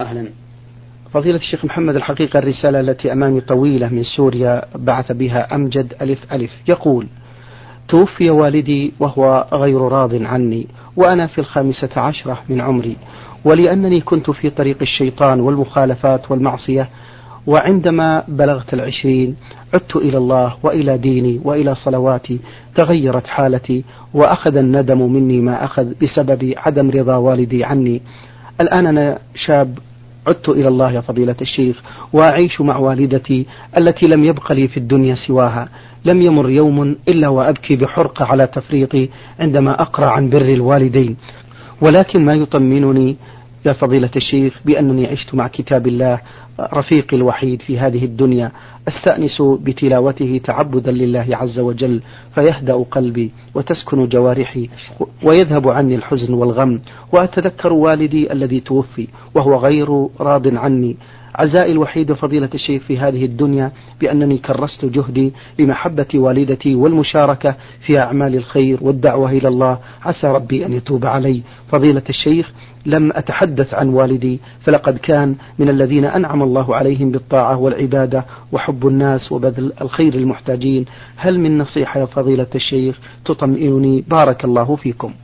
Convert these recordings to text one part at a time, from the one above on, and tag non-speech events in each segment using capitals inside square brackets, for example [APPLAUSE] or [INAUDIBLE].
أهلا. فضيلة الشيخ محمد الحقيقة الرسالة التي أمامي طويلة من سوريا بعث بها أمجد ألف ألف. يقول توفي والدي وهو غير راض عني وأنا في الخامسة عشرة من عمري ولأنني كنت في طريق الشيطان والمخالفات والمعصية وعندما بلغت العشرين عدت إلى الله وإلى ديني وإلى صلواتي تغيرت حالتي وأخذ الندم مني ما أخذ بسبب عدم رضا والدي عني. الآن أنا شاب عدت إلى الله يا فضيلة الشيخ وأعيش مع والدتي التي لم يبق لي في الدنيا سواها. لم يمر يوم إلا وأبكي بحرقة على تفريطي عندما أقرأ عن بر الوالدين. ولكن ما يطمنني يا فضيلة الشيخ بأنني عشت مع كتاب الله رفيقي الوحيد في هذه الدنيا أستأنس بتلاوته تعبدا لله عز وجل فيهدأ قلبي وتسكن جوارحي ويذهب عني الحزن والغم وأتذكر والدي الذي توفي وهو غير راض عني. عزائي الوحيد فضيلة الشيخ في هذه الدنيا بأنني كرست جهدي لمحبة والدتي والمشاركة في أعمال الخير والدعوة إلى الله. عسى ربي أن يتوب علي. فضيلة الشيخ لم أتحدث عن والدي فلقد كان من الذين أنعم الله عليهم بالطاعة والعبادة وحب الناس وبذل الخير المحتاجين. هل من نصيحة يا فضيلة الشيخ تطمئنني؟ بارك الله فيكم.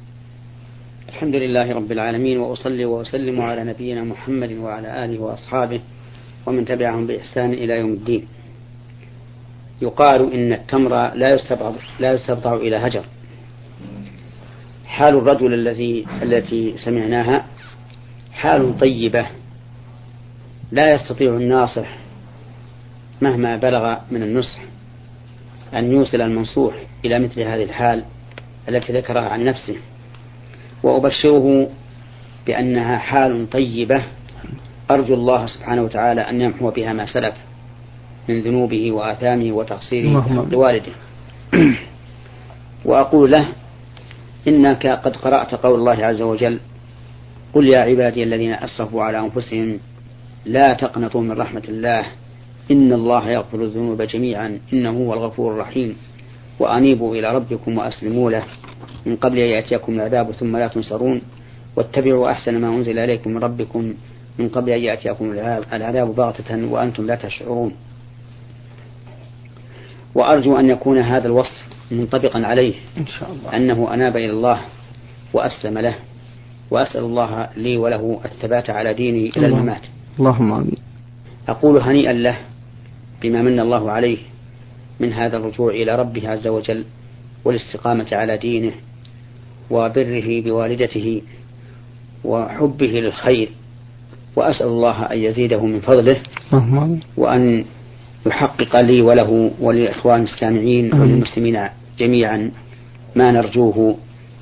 الحمد لله رب العالمين وأصلي وأسلم على نبينا محمد وعلى آله وأصحابه. ومن تبعهم بإحسان إلى يوم الدين. يقال إن التمر لا يستبضع, لا يستبضع إلى هجر. حال الرجل الذي التي سمعناها حال طيبة لا يستطيع الناصح مهما بلغ من النصح أن يوصل المنصوح إلى مثل هذه الحال التي ذكرها عن نفسه. وأبشره بأنها حال طيبة أرجو الله سبحانه وتعالى أن يمحو بها ما سلف من ذنوبه وآثامه وتقصيره لوالده [CLEARS THROAT] وأقول له إنك قد قرأت قول الله عز وجل قل يا عبادي الذين أسرفوا على أنفسهم لا تقنطوا من رحمة الله إن الله يغفر الذنوب جميعا إنه هو الغفور الرحيم. وأنيبوا إلى ربكم وأسلموا له. من قبل أن يأتيكم العذاب ثم لا تنصرون. واتبعوا أحسن ما أنزل إليكم من ربكم. من قبل أن يأتيكم العذاب بغتة وأنتم لا تشعرون. وأرجو أن يكون هذا الوصف منطبقا عليه إن شاء الله. أنه أناب إلى الله وأسلم له وأسأل الله لي وله الثبات على دينه إلى الممات. اللهم آمين. أقول هنيئا له بما من الله عليه من هذا الرجوع إلى ربه عز وجل والاستقامة على دينه وبره بوالدته وحبه للخير وأسأل الله أن يزيده من فضله وأن يحقق لي وله وللإخوان السامعين وللمسلمين جميعا ما نرجوه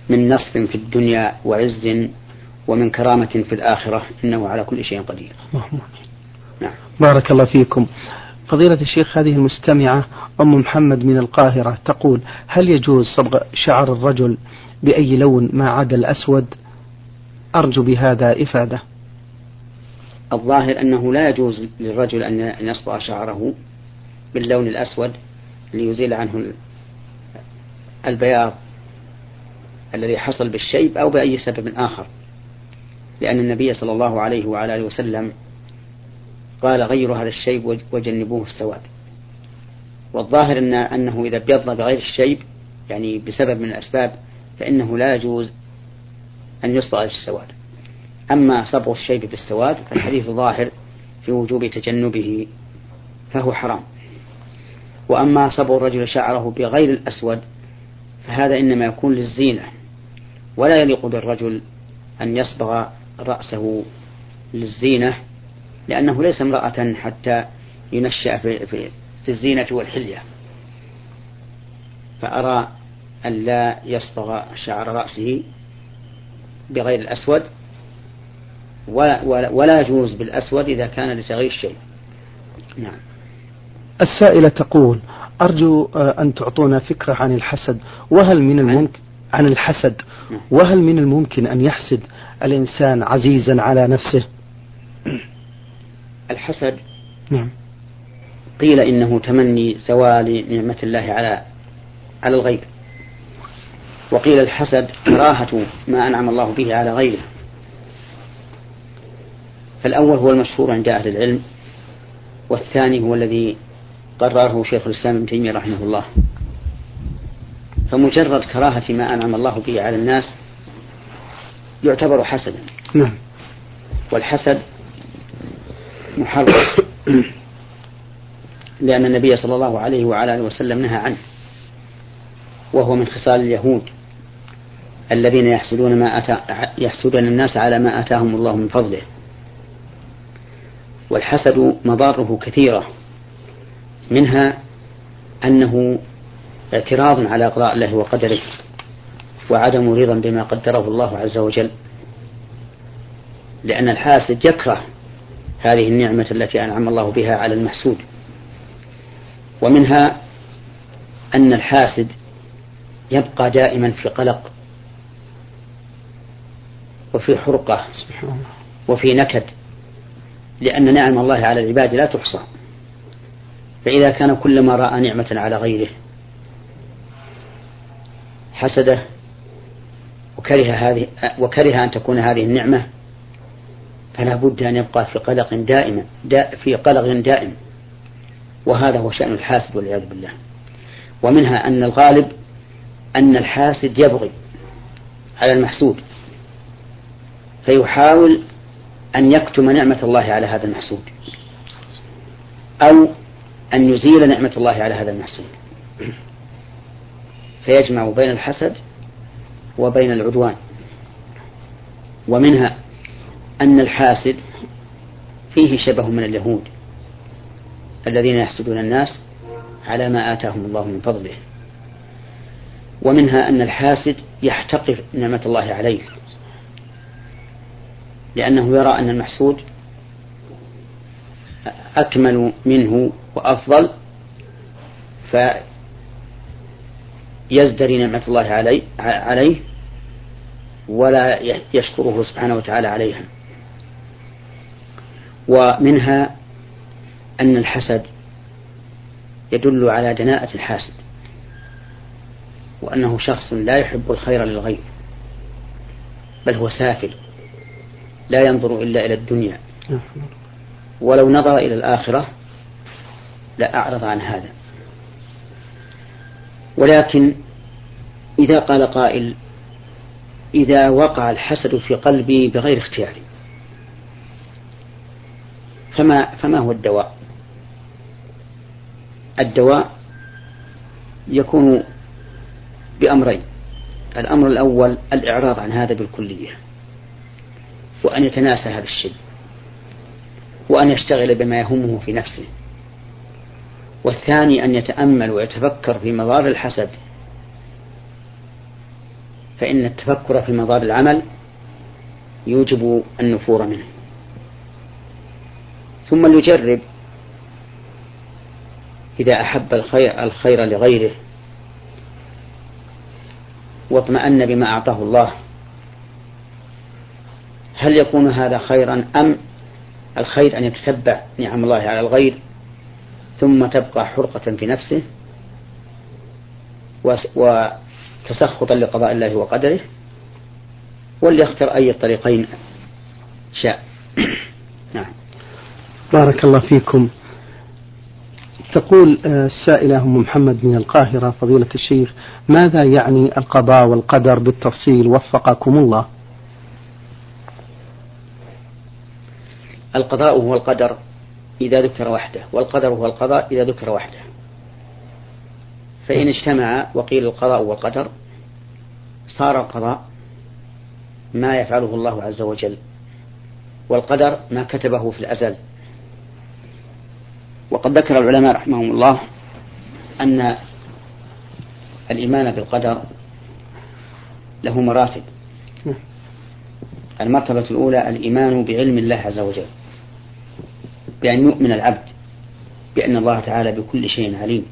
من نصر في الدنيا وعز ومن كرامة في الآخرة إنه على كل شيء قدير. نعم. بارك الله فيكم. فضيلة الشيخ هذه المستمعة أم محمد من القاهرة تقول هل يجوز صبغ شعر الرجل بأي لون ما عدا الأسود؟ أرجو بهذا إفادة. الظاهر أنه لا يجوز للرجل أن يصبغ شعره باللون الأسود ليزيل عنه البياض الذي حصل بالشيب أو بأي سبب آخر. لأن النبي صلى الله عليه وعلى آله وسلم قال غيروا هذا الشيب وجنبوه السواد. والظاهر أن أنه إذا ابيض بغير الشيب يعني بسبب من الأسباب فإنه لا يجوز أن يصبغ بالسواد. أما صبغ الشيب بالسواد فالحديث ظاهر في وجوب تجنبه فهو حرام. وأما صبغ الرجل شعره بغير الأسود فهذا إنما يكون للزينة ولا يليق بالرجل أن يصبغ رأسه للزينة لأنه ليس امرأة حتى ينشأ في, في, في الزينة والحلية. فأرى أن لا يصبغ شعر رأسه بغير الأسود ولا, ولا, ولا يجوز بالأسود إذا كان لتغيير الشيء نعم. السائلة تقول أرجو آه، أن تعطونا فكرة عن الحسد. وهل من الممكن عن الحسد؟ نعم. وهل من الممكن أن يحسد الإنسان عزيزا على نفسه؟ الحسد؟ نعم. قيل إنه تمني زوال نعمة الله على على الغير وقيل الحسد كراهة ما أنعم الله به على غيره. فالأول هو المشهور عند أهل العلم والثاني هو الذي قرره شيخ الإسلام ابن تيمية رحمه الله. فمجرد كراهة ما أنعم الله به على الناس يعتبر حسدا. نعم. والحسد محرم لأن النبي صلى الله عليه وعلى آله وسلم نهى عنه وهو من خصال اليهود الذين يحسدون ما أتى يحسدون الناس على ما آتاهم الله من فضله. والحسد مضاره كثيرة منها أنه اعتراض على قضاء الله وقدره وعدم رضا بما قدره الله عز وجل لأن الحاسد يكره هذه النعمة التي أنعم الله بها على المحسود. ومنها أن الحاسد يبقى دائما في قلق وفي حرقة وفي نكد. لأن نعم الله على العباد لا تحصى. فإذا كان كلما رأى نعمة على غيره حسده وكره هذه وكره أن تكون هذه النعمة فلا بد أن يبقى في قلق دائما دا في قلق دائم. وهذا هو شأن الحاسد والعياذ بالله. ومنها أن الغالب أن الحاسد يبغي على المحسود فيحاول أن يكتم نعمة الله على هذا المحسود. أو أن يزيل نعمة الله على هذا المحسود. فيجمع بين الحسد وبين العدوان. ومنها أن الحاسد فيه شبه من اليهود الذين يحسدون الناس على ما آتاهم الله من فضله. ومنها أن الحاسد يحتقر نعمة الله عليه. لأنه يرى أن المحسود أكمل منه وأفضل فيزدري نعمة الله عليه, عليه ولا يشكره سبحانه وتعالى عليها. ومنها أن الحسد يدل على دناءة الحاسد وأنه شخص لا يحب الخير للغير بل هو سافل. لا ينظر إلا إلى الدنيا. ولو نظر إلى الآخرة لأعرض عن هذا. ولكن إذا قال قائل إذا وقع الحسد في قلبي بغير اختياري فما فما هو الدواء؟ الدواء يكون بأمرين الأمر الأول الإعراض عن هذا بالكلية. وأن يتناسى هذا الشيء. وأن يشتغل بما يهمه في نفسه. والثاني أن يتأمل ويتفكر في مضار الحسد. فإن التفكر في مضار العمل يوجب النفور منه. ثم ليجرب إذا أحب الخير, الخير لغيره واطمأن بما أعطاه الله. هل يكون هذا خيرا أم الخير أن يتتبع نعم الله على الغير ثم تبقى حرقة في نفسه وتسخطا لقضاء الله وقدره وليختر أي الطريقين شاء. [CLEARS THROAT] نعم. بارك الله فيكم. تقول آه، السائلة أم محمد من القاهرة فضيلة الشيخ ماذا يعني القضاء والقدر بالتفصيل وفقكم الله؟ القضاء هو القدر إذا ذكر وحده والقدر هو القضاء إذا ذكر وحده. فإن اجتمع وقيل القضاء والقدر صار القضاء ما يفعله الله عز وجل والقدر ما كتبه في الأزل. وقد ذكر العلماء رحمهم الله أن الإيمان بالقدر له مراتب. المرتبة الأولى الإيمان بعلم الله عز وجل. بأن يؤمن العبد بأن الله تعالى بكل شيء عليم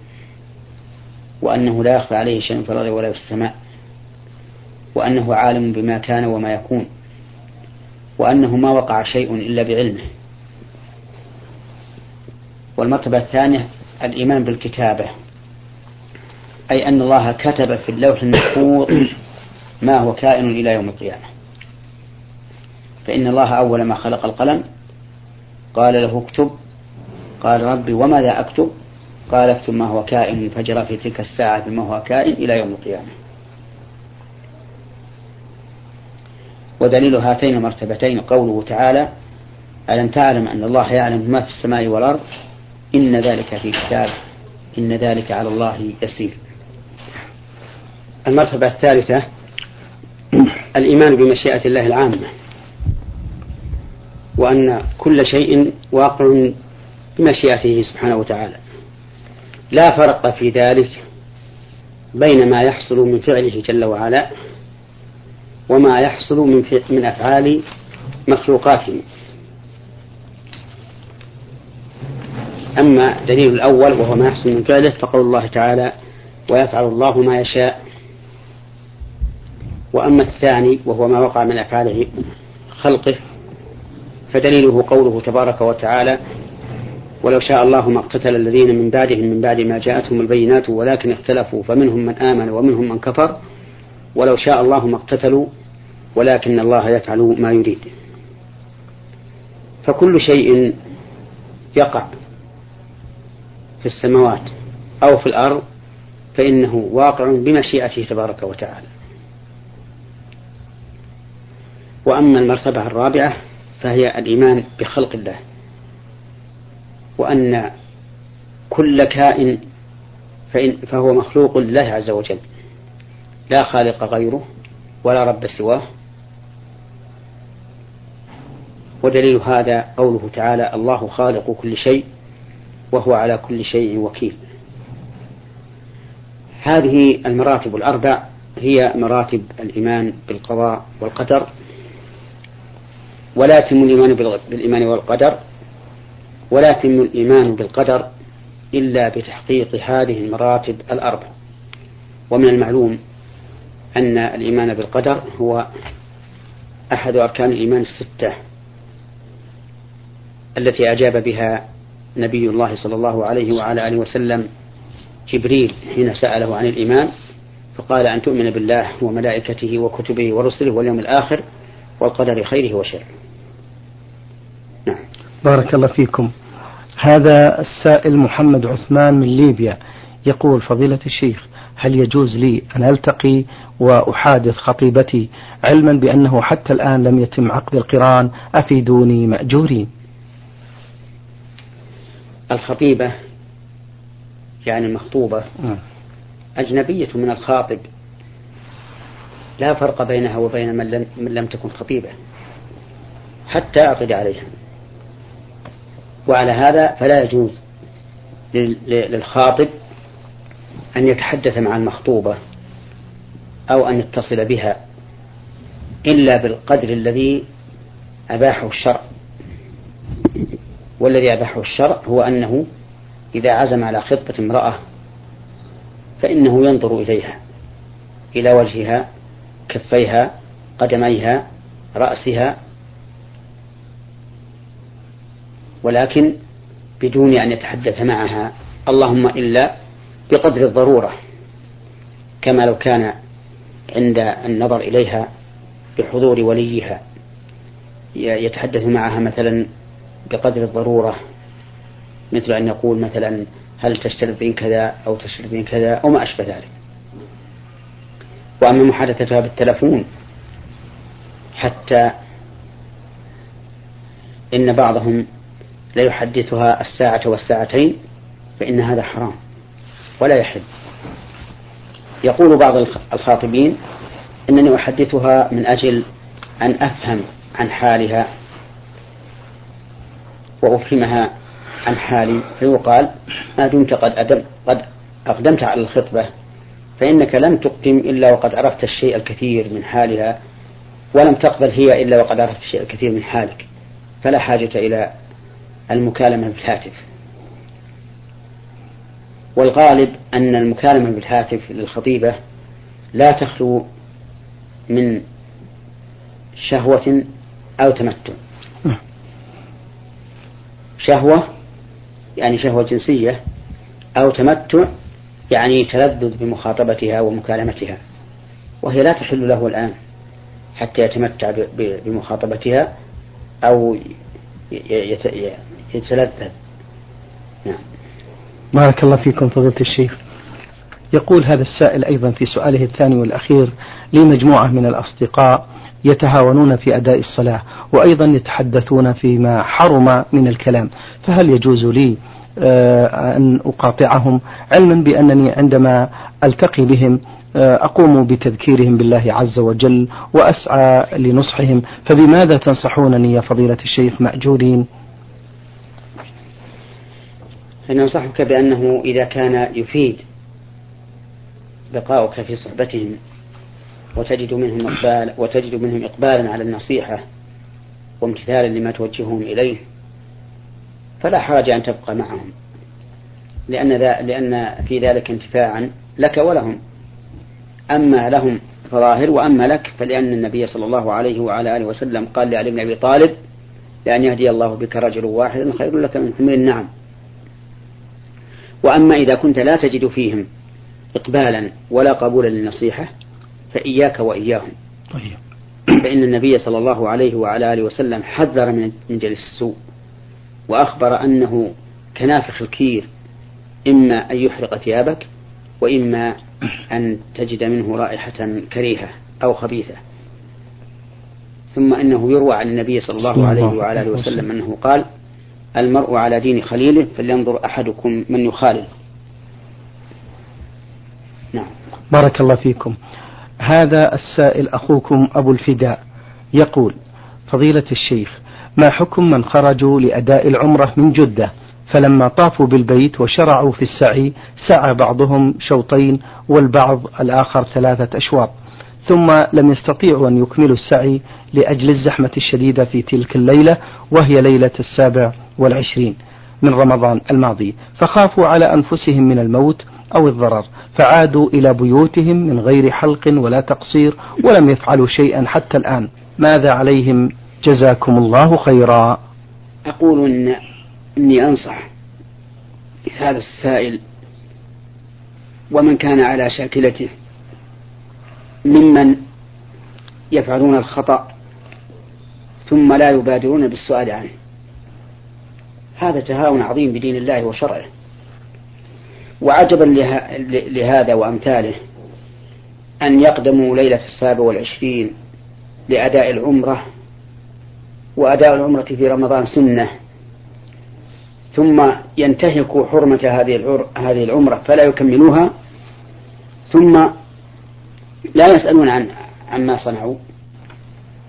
وأنه لا يخفى عليه شيء في الأرض ولا في السماء وأنه عالم بما كان وما يكون وأنه ما وقع شيء إلا بعلمه. والمرتبة الثانية الإيمان بالكتابة أي أن الله كتب في اللوح المحفوظ ما هو كائن إلى يوم القيامة. فإن الله أول ما خلق القلم قال له اكتب. قال ربي وماذا أكتب؟ قال اكتب ما هو كائن فجرى في تلك الساعة بما هو كائن إلى يوم القيامة. ودليل هاتين المرتبتين قوله تعالى ألم تعلم أن الله يعلم ما في السماء والأرض؟ إن ذلك في كتاب. إن ذلك على الله يسير. المرتبة الثالثة الإيمان بمشيئة الله العامة. وأن كل شيء واقع بمشيئته سبحانه وتعالى. لا فرق في ذلك بين ما يحصل من فعله جل وعلا وما يحصل من من أفعال مخلوقاته أما دليل الأول وهو ما يحصل من فعله فقول الله تعالى ويفعل الله ما يشاء وأما الثاني وهو ما وقع من أفعال خلقه فدليله قوله تبارك وتعالى ولو شاء الله ما اقتتل الذين من بعدهم من بعد ما جاءتهم البينات ولكن اختلفوا فمنهم من آمن ومنهم من كفر ولو شاء الله ما اقتتلوا ولكن الله يفعل ما يريد. فكل شيء يقع في السماوات أو في الأرض فإنه واقع بمشيئته تبارك وتعالى. وأما المرتبة الرابعة فهي الإيمان بخلق الله. وأن كل كائن فإن فهو مخلوق لله عز وجل. لا خالق غيره ولا رب سواه. ودليل هذا قوله تعالى الله خالق كل شيء وهو على كل شيء وكيل. هذه المراتب الأربع هي مراتب الإيمان بالقضاء والقدر. ولا يتم الإيمان بالإيمان والقدر ولا يتم الإيمان بالقدر إلا بتحقيق هذه المراتب الأربع. ومن المعلوم أن الإيمان بالقدر هو أحد أركان الإيمان الستة التي أجاب بها نبي الله صلى الله عليه وعلى آله وسلم جبريل حين سأله عن الإيمان فقال أن تؤمن بالله وملائكته وكتبه ورسله واليوم الآخر والقدر خيره وشره. نعم. بارك الله فيكم. هذا السائل محمد عثمان من ليبيا يقول فضيلة الشيخ هل يجوز لي أن ألتقي وأحادث خطيبتي علما بأنه حتى الآن لم يتم عقد القران أفيدوني مأجورين؟ الخطيبة يعني المخطوبة أجنبية من الخاطب. لا فرق بينها وبين من لم, من لم تكن خطيبة حتى أعقد عليها. وعلى هذا فلا يجوز للخاطب أن يتحدث مع المخطوبة أو أن يتصل بها إلا بالقدر الذي أباحه الشرع. والذي أباحه الشرع هو أنه إذا عزم على خطبة امرأة فإنه ينظر إليها إلى وجهها كفيها قدميها رأسها ولكن بدون أن يتحدث معها اللهم إلا بقدر الضرورة كما لو كان عند النظر إليها بحضور وليها. يتحدث معها مثلا بقدر الضرورة مثل أن يقول مثلا هل تشترطين كذا أو تشترطين كذا أو ما أشبه ذلك. وأما محادثتها بالتلفون حتى إن بعضهم ليحدثها الساعة والساعتين فإن هذا حرام ولا يحل. يقول بعض الخاطبين إنني أحدثها من أجل أن أفهم عن حالها وأفهمها عن حالي. فيقال ما دمت قد أدم قد أقدمت على الخطبة فإنك لن تقدم إلا وقد عرفت الشيء الكثير من حالها ولم تقبل هي إلا وقد عرفت الشيء الكثير من حالك فلا حاجة إلى المكالمة بالهاتف. والغالب أن المكالمة بالهاتف للخطيبة لا تخلو من شهوة أو تمتع. شهوة يعني شهوة جنسية أو تمتع يعني تلذذ بمخاطبتها ومكالمتها. وهي لا تحل له الآن حتى يتمتع بمخاطبتها أو يتلذذ نعم. بارك الله فيكم فضيلة الشيخ. يقول هذا السائل أيضا في سؤاله الثاني والأخير لي مجموعة من الأصدقاء يتهاونون في أداء الصلاة وأيضا يتحدثون فيما حرم من الكلام. فهل يجوز لي آه، أن أقاطعهم علما بأنني عندما ألتقي بهم آه، أقوم بتذكيرهم بالله عز وجل وأسعى لنصحهم؟ فبماذا تنصحونني يا فضيلة الشيخ مأجورين؟ ننصحك بأنه إذا كان يفيد بقاؤك في صحبتهم وتجد منهم إقبال وتجد منهم إقبالا على النصيحة وامتثالا لما توجههم إليه فلا حرج أن تبقى معهم. لأن لأن في ذلك انتفاعا لك ولهم. أما لهم فظاهر وأما لك فلأن النبي صلى الله عليه وعلى آله وسلم قال لعلي بن أبي طالب لأن يهدي الله بك رجل واحد خير لك من حمير النعم. وأما إذا كنت لا تجد فيهم إقبالا ولا قبولا للنصيحة فإياك وإياهم طيب. فإن النبي صلى الله عليه وعلى آله وسلم حذر من جلس السوء وأخبر أنه كنافخ الكير إما أن يحرق ثيابك وإما أن تجد منه رائحة كريهة أو خبيثة ثم إنه يروى عن النبي صلى الله عليه وعلى آله وسلم أنه قال المرء على دين خليله فلينظر أحدكم من يخالل. نعم. بارك الله فيكم. هذا السائل أخوكم أبو الفداء يقول فضيلة الشيخ ما حكم من خرجوا لأداء العمرة من جدة فلما طافوا بالبيت وشرعوا في السعي سعى بعضهم شوطين والبعض الآخر ثلاثة أشواط ثم لم يستطيعوا أن يكملوا السعي لأجل الزحمة الشديدة في تلك الليلة وهي ليلة السابع والعشرين من رمضان الماضي فخافوا على أنفسهم من الموت أو الضرر فعادوا إلى بيوتهم من غير حلق ولا تقصير ولم يفعلوا شيئا حتى الآن. ماذا عليهم؟ جزاكم الله خيرا. أقول إن إني أنصح هذا السائل ومن كان على شاكلته ممن يفعلون الخطأ ثم لا يبادرون بالسؤال عنه. هذا تهاون عظيم بدين الله وشرعه. وعجبا لهذا وأمثاله أن يقدموا ليلة السابع والعشرين لأداء العمرة وأداء العمرة في رمضان سنة. ثم ينتهكوا حرمة هذه هذه العمرة فلا يكملوها. ثم لا يسألون عن عما صنعوا.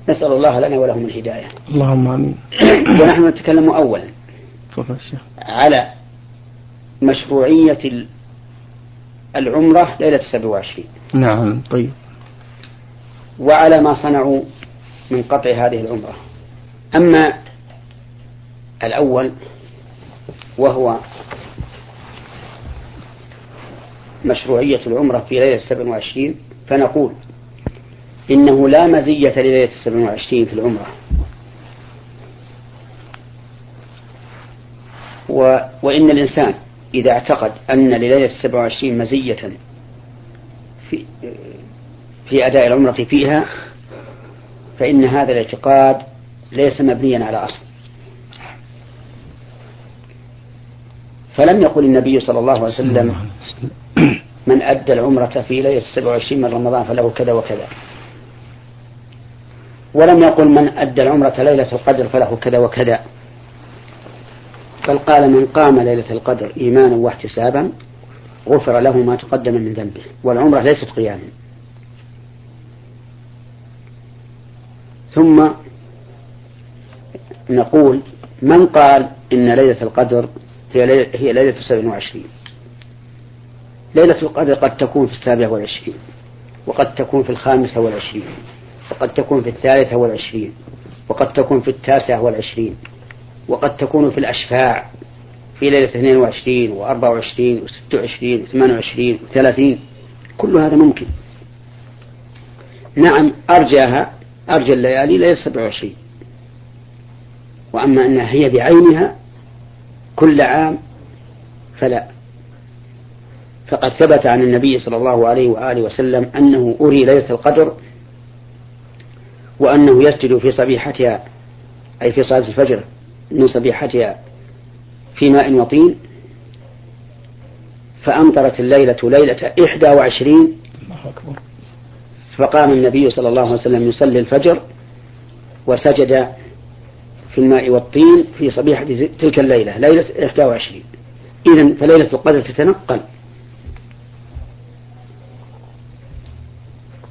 نسأل الله لنا ولهم الهداية. اللهم آمين. ونحن نتكلم أولا على مشروعية العمرة ليلة السبع وعشرين نعم طيب. وعلى ما صنعوا من قطع هذه العمرة. أما الأول وهو مشروعية العمرة في ليلة السبع وعشرين فنقول إنه لا مزية لليلة السبع وعشرين في العمرة. و وإن الإنسان إذا اعتقد أن لليلة السبع وعشرين مزية في, في أداء العمرة فيها فإن هذا الاعتقاد ليس مبنيا على أصل. فلم يقل النبي صلى الله عليه وسلم من أدى العمرة في ليلة السبع وعشرين من رمضان فله كذا وكذا. ولم يقل من أدى العمرة ليلة القدر فله كذا وكذا. بل قال من قام ليلة القدر إيمانا واحتسابا غفر له ما تقدم من ذنبه والعمرة ليست قياما. ثم نقول من قال إن ليلة القدر هي ليلة, هي ليلة 27 ليلة القدر قد تكون في السابعة والعشرين وقد تكون في الخامسة والعشرين وقد تكون في الثالثة والعشرين وقد تكون في التاسعة والعشرين. وقد تكون في الأشفاع في ليلة 22 و24 و26 و28 و30 كل هذا ممكن. نعم أرجاها أرجى الليالي ليلة 27 وأما أنها هي بعينها كل عام فلا. فقد ثبت عن النبي صلى الله عليه وآله وسلم أنه أري ليلة القدر وأنه يسجد في صبيحتها أي في صلاة الفجر. من صبيحتها في ماء وطين فأمطرت الليلة ليلة إحدى وعشرين فقام النبي صلى الله عليه وسلم يصلي الفجر وسجد في الماء والطين في صبيحة تلك الليلة ليلة 21 إذا فليلة القدر تتنقل.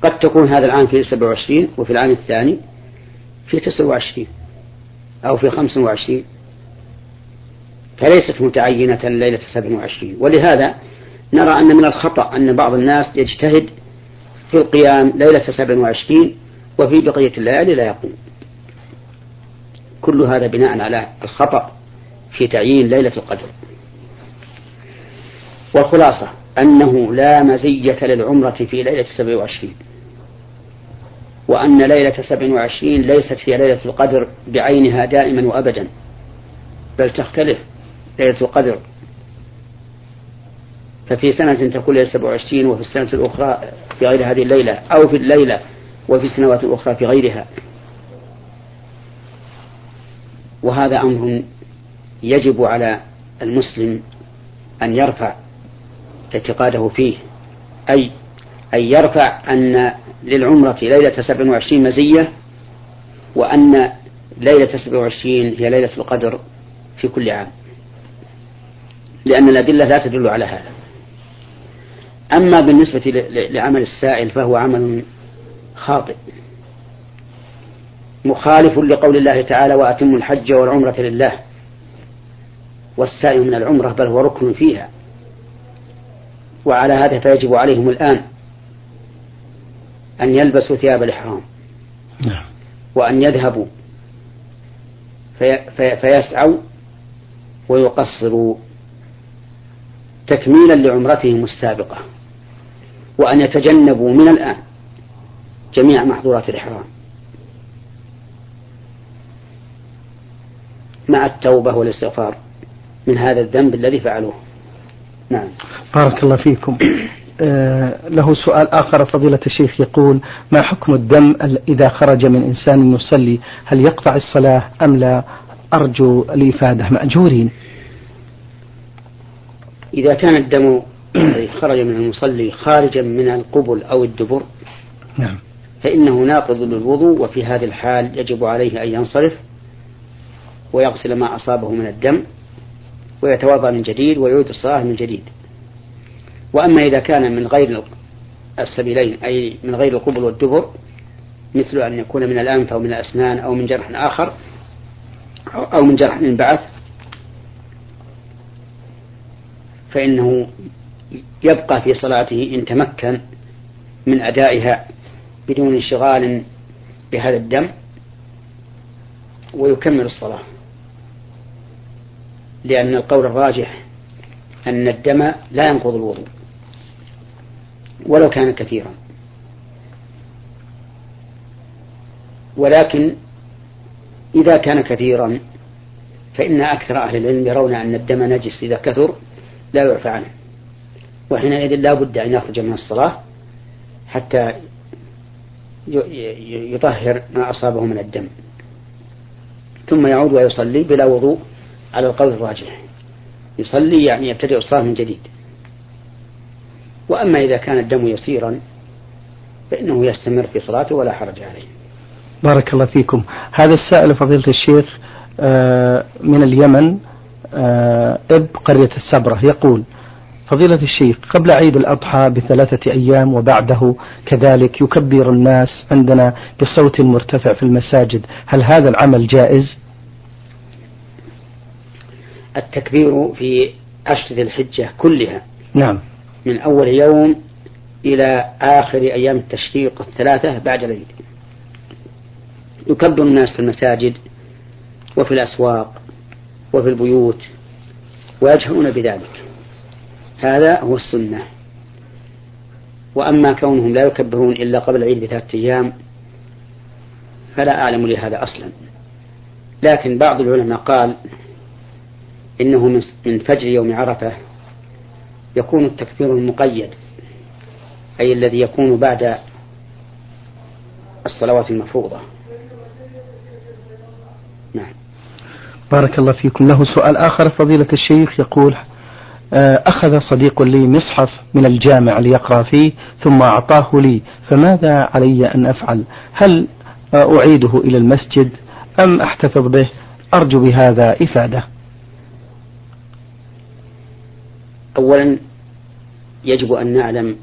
قد تكون هذا العام في 27 وفي العام الثاني في 29 أو في 25 فليست متعينة ليلة 27 ولهذا نرى أن من الخطأ أن بعض الناس يجتهد في القيام ليلة 27 وفي بقية الليالي لا يقوم. كل هذا بناء على الخطأ في تعيين ليلة القدر. والخلاصة أنه لا مزية للعمرة في ليلة 27 وأن ليلة 27 ليست هي ليلة القدر بعينها دائما وأبدا بل تختلف ليلة القدر. ففي سنة تكون ليلة 27 وفي السنة الأخرى في غير هذه الليلة أو في الليلة وفي السنوات الأخرى في غيرها. وهذا أمر يجب على المسلم أن يرفع اعتقاده فيه أي أن يرفع أن للعمرة ليلة 27 مزية وأن ليلة 27 هي ليلة القدر في كل عام. لأن الأدلة لا تدل على هذا. أما بالنسبة لعمل السائل فهو عمل خاطئ. مخالف لقول الله تعالى وأتموا الحج والعمرة لله. والسعي من العمرة بل هو ركن فيها. وعلى هذا فيجب عليهم الآن أن يلبسوا ثياب الإحرام. نعم. وأن يذهبوا. في في فيسعوا ويقصروا تكميلا لعمرتهم السابقة. وأن يتجنبوا من الآن جميع محظورات الإحرام. مع التوبة والاستغفار من هذا الذنب الذي فعلوه. نعم. بارك الله فيكم. له سؤال آخر. فضيلة الشيخ يقول ما حكم الدم إذا خرج من إنسان يصلي؟ هل يقطع الصلاة أم لا؟ أرجو الإفادة. مأجورين. إذا كان الدم الذي خرج من المصلي خارجا من القبل أو الدبر نعم. فإنه ناقض للوضوء وفي هذه الحال يجب عليه أن ينصرف ويغسل ما أصابه من الدم ويتوضأ من جديد ويعود الصلاة من جديد. وأما إذا كان من غير السبيلين أي من غير القبل والدبر مثل أن يكون من الأنف أو من الأسنان أو من جرح آخر أو من جرح انبعث فإنه يبقى في صلاته إن تمكن من أدائها بدون انشغال بهذا الدم ويكمل الصلاة. لأن القول الراجح أن الدم لا ينقض الوضوء. ولو كان كثيرا. ولكن إذا كان كثيرا فإن أكثر أهل العلم يرون أن الدم نجس إذا كثر لا يعفى عنه. وحينئذ لا بد أن يخرج من الصلاة حتى يطهر ما أصابه من الدم. ثم يعود ويصلي بلا وضوء على القول الراجح. يصلي يعني يبتدئ الصلاة من جديد. وأما إذا كان الدم يسيرا فإنه يستمر في صلاته ولا حرج عليه. بارك الله فيكم. هذا السائل فضيلة الشيخ آه، من اليمن آه، إب قرية السبرة يقول فضيلة الشيخ قبل عيد الأضحى بثلاثة أيام وبعده كذلك يكبر الناس عندنا بصوت مرتفع في المساجد هل هذا العمل جائز؟ التكبير في أشهر الحجة كلها. نعم. من أول يوم إلى آخر أيام التشريق الثلاثة بعد العيد. يكبر الناس في المساجد وفي الأسواق وفي البيوت ويجهرون بذلك. هذا هو السنة. وأما كونهم لا يكبرون إلا قبل العيد بثلاثة أيام فلا أعلم لهذا أصلا. لكن بعض العلماء قال إنه من فجر يوم عرفة يكون التكبير المقيد أي الذي يكون بعد الصلوات المفروضة. نعم. بارك الله فيكم. له سؤال آخر. فضيلة الشيخ يقول آه، أخذ صديق لي مصحف من الجامع ليقرأ فيه ثم أعطاه لي فماذا علي أن أفعل؟ هل آه، أعيده إلى المسجد أم أحتفظ به؟ أرجو بهذا إفادة. أولا يجب أن نعلم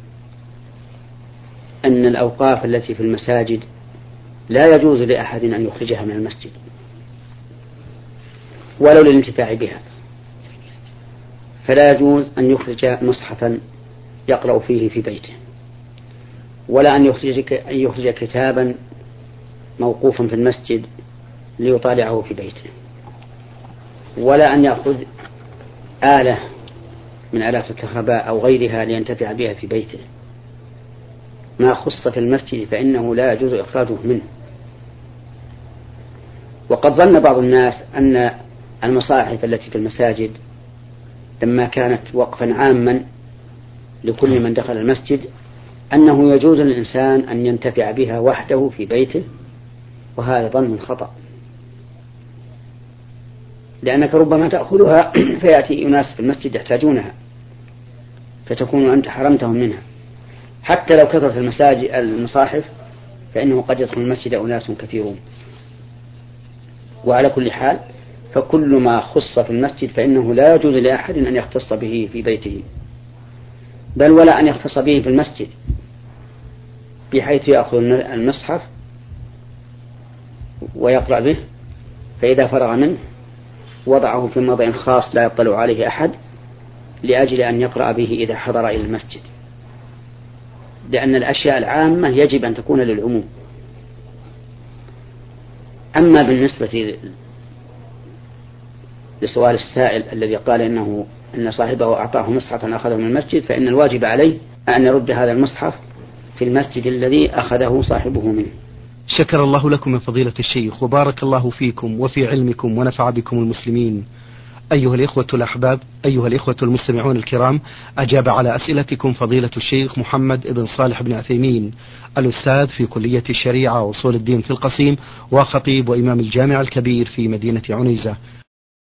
أن الأوقاف التي في المساجد لا يجوز لأحد أن يخرجها من المسجد ولو للانتفاع بها. فلا يجوز أن يخرج مصحفا يقرأ فيه في بيته ولا أن يخرج أن يخرج كتابا موقوفا في المسجد ليطالعه في بيته ولا أن يأخذ آلة من آلات الكهرباء أو غيرها لينتفع بها في بيته. ما خص في المسجد فإنه لا يجوز إخراجه منه. وقد ظن بعض الناس أن المصاحف التي في المساجد لما كانت وقفا عاما لكل من دخل المسجد أنه يجوز للإنسان أن ينتفع بها وحده في بيته وهذا ظن خطأ. لأنك ربما تأخذها [CLEARS THROAT] فيأتي أناس في المسجد يحتاجونها. فتكون أنت حرمتهم منها. حتى لو كثرت المساجد المصاحف فإنه قد يدخل المسجد أناس كثيرون. وعلى كل حال فكل ما خص في المسجد فإنه لا يجوز لأحد أن يختص به في بيته. بل ولا أن يختص به في المسجد بحيث يأخذ المصحف ويقرأ به فإذا فرغ منه وضعه في موضع خاص لا يطلع عليه أحد لأجل أن يقرأ به إذا حضر إلى المسجد. لأن الأشياء العامة يجب أن تكون للعموم. أما بالنسبة لسؤال السائل الذي قال إنه أن صاحبه أعطاه مصحفا أخذه من المسجد فإن الواجب عليه أن يرد هذا المصحف في المسجد الذي أخذه صاحبه منه. شكر الله لكم من فضيلة الشيخ وبارك الله فيكم وفي علمكم ونفع بكم المسلمين. أيها الإخوة الأحباب أيها الإخوة المستمعون الكرام أجاب على أسئلتكم فضيلة الشيخ محمد بن صالح بن عثيمين الأستاذ في كلية الشريعة وأصول الدين في القصيم وخطيب وإمام الجامع الكبير في مدينة عنيزة.